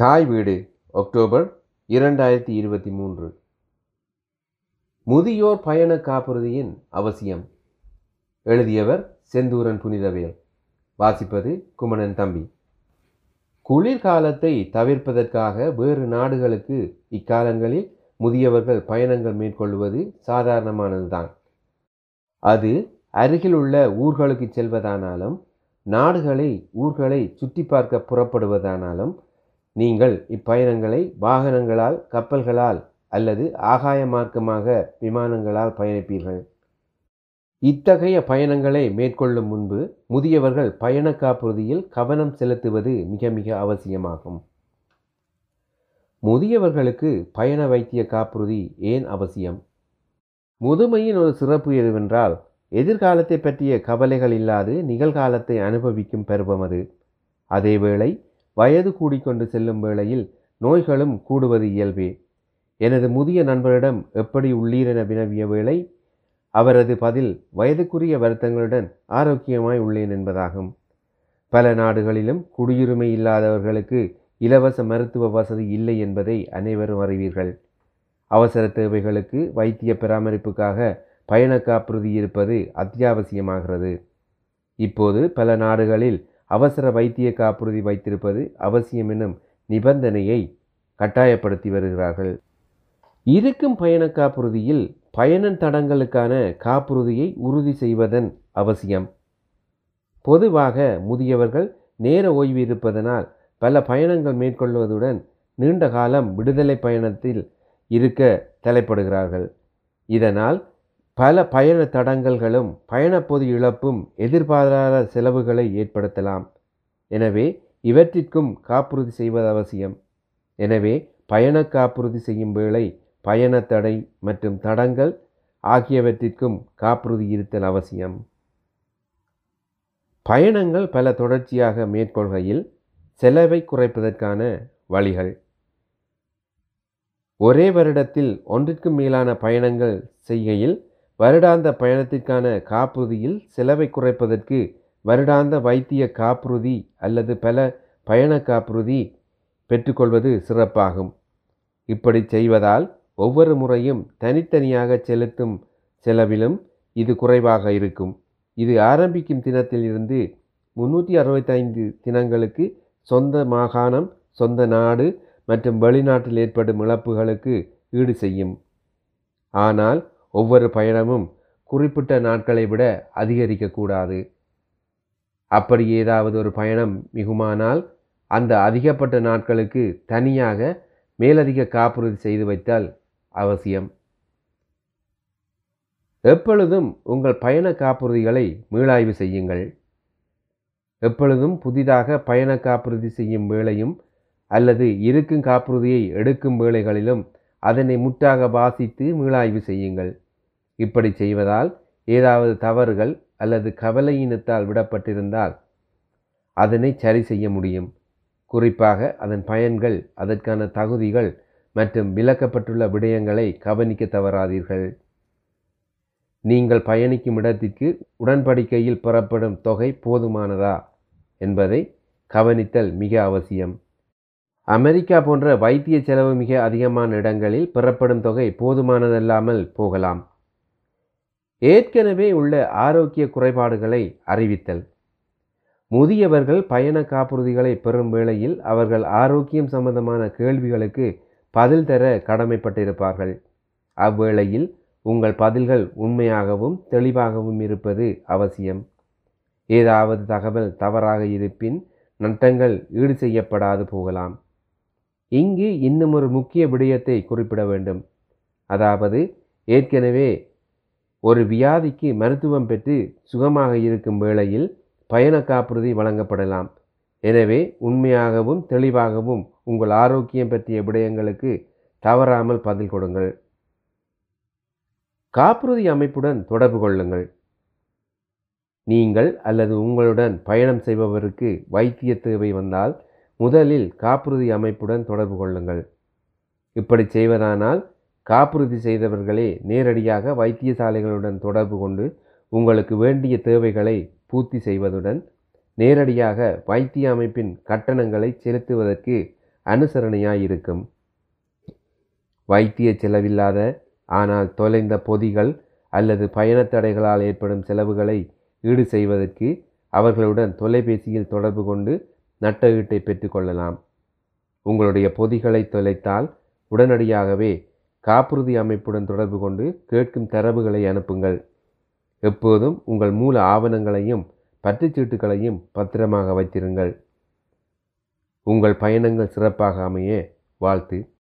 தாய் வீடு அக்டோபர் இரண்டாயிரத்தி இருபத்தி மூன்று. முதியோர் பயண காப்புறுதியின் அவசியம். எழுதியவர் செந்தூரன் புனிதவேல். வாசிப்பது குமணன் தம்பி. குளிர்காலத்தை தவிர்ப்பதற்காக வேறு நாடுகளுக்கு இக்காலங்களில் முதியவர்கள் பயணங்கள் மேற்கொள்வது சாதாரணமானதுதான். அது அருகில் உள்ள ஊர்களுக்கு செல்வதானாலும் நாடுகளை ஊர்களை சுற்றி பார்க்க புறப்படுவதானாலும் நீங்கள் இப்பயணங்களை வாகனங்களால் கப்பல்களால் அல்லது ஆகாய மார்க்கமாக விமானங்களால் பயணிப்பீர்கள். இத்தகைய பயணங்களை மேற்கொள்ளும் முன்பு முதியவர்கள் பயண காப்புறுதியில் கவனம் செலுத்துவது மிக மிக அவசியமாகும். முதியவர்களுக்கு பயண வைத்திய காப்புறுதி ஏன் அவசியம்? முதுமையின் ஒரு சிறப்பு எதுவென்றால் எதிர்காலத்தை பற்றிய கவலைகள் இல்லாது நிகழ்காலத்தை அனுபவிக்கும் பருவம் அது. அதேவேளை வயது கூடிக்கொண்டு செல்லும் வேளையில் நோய்களும் கூடுவது இயல்பே. எனது முதிய நண்பரிடம் எப்படி உள்ளீரென வினவிய வேளை அவரது பதில் வயதுக்குரிய வருத்தங்களுடன் ஆரோக்கியமாய் உள்ளேன் என்பதாகும். பல நாடுகளிலும் குடியுரிமை இல்லாதவர்களுக்கு இலவச மருத்துவ வசதி இல்லை என்பதை அனைவரும் அறிவீர்கள். அவசர தேவைகளுக்கு வைத்திய பராமரிப்புக்காக பயண காப்புறுதி இருப்பது அத்தியாவசியமாகிறது. இப்போது பல நாடுகளில் அவசர வைத்திய காப்புறுதி வைத்திருப்பது அவசியம் என்னும் நிபந்தனையை கட்டாயப்படுத்தி வருகிறார்கள். இருக்கும் பயண காப்புறுதியில் பயண தடங்களுக்கான காப்புறுதியை உறுதி செய்வதன் அவசியம். பொதுவாக முதியவர்கள் நேர ஓய்வு இருப்பதனால் பல பயணங்கள் மேற்கொள்வதுடன் நீண்ட காலம் விடுதலை பயணத்தில் இருக்க தலைப்படுகிறார்கள். இதனால் பல பயண தடங்கல்களும் பயணப்பொது இழப்பும் எதிர்பாராத செலவுகளை ஏற்படுத்தலாம். எனவே இவற்றிற்கும் காப்புறுதி செய்வது அவசியம். எனவே பயண காப்புறுதி செய்யும் வேளை பயண தடை மற்றும் தடங்கள் ஆகியவற்றிற்கும் காப்புறுதி இருத்தல் அவசியம். பயணங்கள் பல தொடர்ச்சியாக மேற்கொள்கையில் செலவை குறைப்பதற்கான வழிகள். ஒரே வருடத்தில் ஒன்றிற்கும் மேலான பயணங்கள் செய்கையில் வருடாந்த பயணத்திற்கான காப்புறுதியில் செலவை குறைப்பதற்கு வருடாந்த வைத்திய காப்புறுதி அல்லது பல பயண காப்புறுதி பெற்றுக்கொள்வது சிறப்பாகும். இப்படி செய்வதால் ஒவ்வொரு முறையும் தனித்தனியாக செலுத்தும் செலவிலும் இது குறைவாக இருக்கும். இது ஆரம்பிக்கும் தினத்திலிருந்து முன்னூற்றி அறுபத்தைந்து தினங்களுக்கு சொந்த மாகாணம் சொந்த நாடு மற்றும் வெளிநாட்டில் ஏற்படும் இழப்புகளுக்கு ஈடு செய்யும். ஆனால் ஒவ்வொரு பயணமும் குறிப்பிட்ட நாட்களை விட அதிகரிக்கக்கூடாது. அப்படி ஏதாவது ஒரு பயணம் மிகுமானால் அந்த அதிகப்பட்ட நாட்களுக்கு தனியாக மேலதிக காப்புறுதி செய்து வைத்தால் அவசியம். எப்பொழுதும் உங்கள் பயண காப்புறுதிகளை மீளாய்வு செய்யுங்கள். எப்பொழுதும் புதிதாக பயண காப்புறுதி செய்யும் வேளையும் அல்லது இருக்கும் காப்புறுதியை எடுக்கும் வேளைகளிலும் அதனை முற்றாக வாசித்து மீளாய்வு செய்யுங்கள். இப்படி செய்வதால் ஏதாவது தவறுகள் அல்லது கவலையினத்தால் விடப்பட்டிருந்தால் அதனை சரி செய்ய முடியும். குறிப்பாக அதன் பயன்கள் அதற்கான தகுதிகள் மற்றும் விளக்கப்பட்டுள்ள விடயங்களை கவனிக்க தவறாதீர்கள். நீங்கள் பயணிக்கும் இடத்திற்கு உடன்படிக்கையில் பெறப்படும் தொகை போதுமானதா என்பதை கவனித்தல் மிக அவசியம். அமெரிக்கா போன்ற வைத்திய செலவு மிக அதிகமான இடங்களில் பெறப்படும் தொகை போதுமானதல்லாமல் போகலாம். ஏற்கனவே உள்ள ஆரோக்கிய குறைபாடுகளை அறிவித்தல். முதியவர்கள் பயண காப்புறுதிகளை பெறும் வேளையில் அவர்கள் ஆரோக்கியம் சம்பந்தமான கேள்விகளுக்கு பதில் தர கடமைப்பட்டிருப்பார்கள். அவ்வேளையில் உங்கள் பதில்கள் உண்மையாகவும் தெளிவாகவும் இருப்பது அவசியம். ஏதாவது தகவல் தவறாக இருப்பின் நட்டங்கள் ஈடு செய்யப்படாது போகலாம். இங்கு இன்னும் ஒரு முக்கிய விடயத்தை குறிப்பிட வேண்டும். அதாவது ஏற்கனவே ஒரு வியாதிக்கு மருத்துவம் பெற்று சுகமாக இருக்கும் வேளையில் பயண காப்புறுதி வழங்கப்படலாம். எனவே உண்மையாகவும் தெளிவாகவும் உங்கள் ஆரோக்கியம் பற்றிய விடயங்களுக்கு தவறாமல் பதில் கொடுங்கள். காப்புறுதி அமைப்புடன் தொடர்பு கொள்ளுங்கள். நீங்கள் அல்லது உங்களுடன் பயணம் செய்பவருக்கு வைத்திய தேவை வந்தால் முதலில் காப்புறுதி அமைப்புடன் தொடர்பு கொள்ளுங்கள். இப்படி செய்வதானால் காப்புறுதி செய்தவர்களே நேரடியாக வைத்தியசாலைகளுடன் தொடர்பு கொண்டு உங்களுக்கு வேண்டிய தேவைகளை பூர்த்தி செய்வதுடன் நேரடியாக வைத்திய அமைப்பின் கட்டணங்களை செலுத்துவதற்கு அனுசரணையாயிருக்கும். வைத்திய செலவில்லாத ஆனால் தொலைந்த பொதிகள் அல்லது பயணத்தடைகளால் ஏற்படும் செலவுகளை ஈடு செய்வதற்கு அவர்களுடன் தொலைபேசியில் தொடர்பு கொண்டு நட்ட ஈட்டை பெற்றுக்கொள்ளலாம் உங்களுடைய பொதிகளை தொலைத்தால் உடனடியாகவே காப்புறுதி அமைப்புடன் தொடர்பு கொண்டு கேட்கும் தரவுகளை அனுப்புங்கள். எப்போதும் உங்கள் மூல ஆவணங்களையும் பற்றுச்சீட்டுகளையும் பத்திரமாக வைத்திருங்கள். உங்கள் பயணங்கள் சிறப்பாக அமைய வாழ்த்து.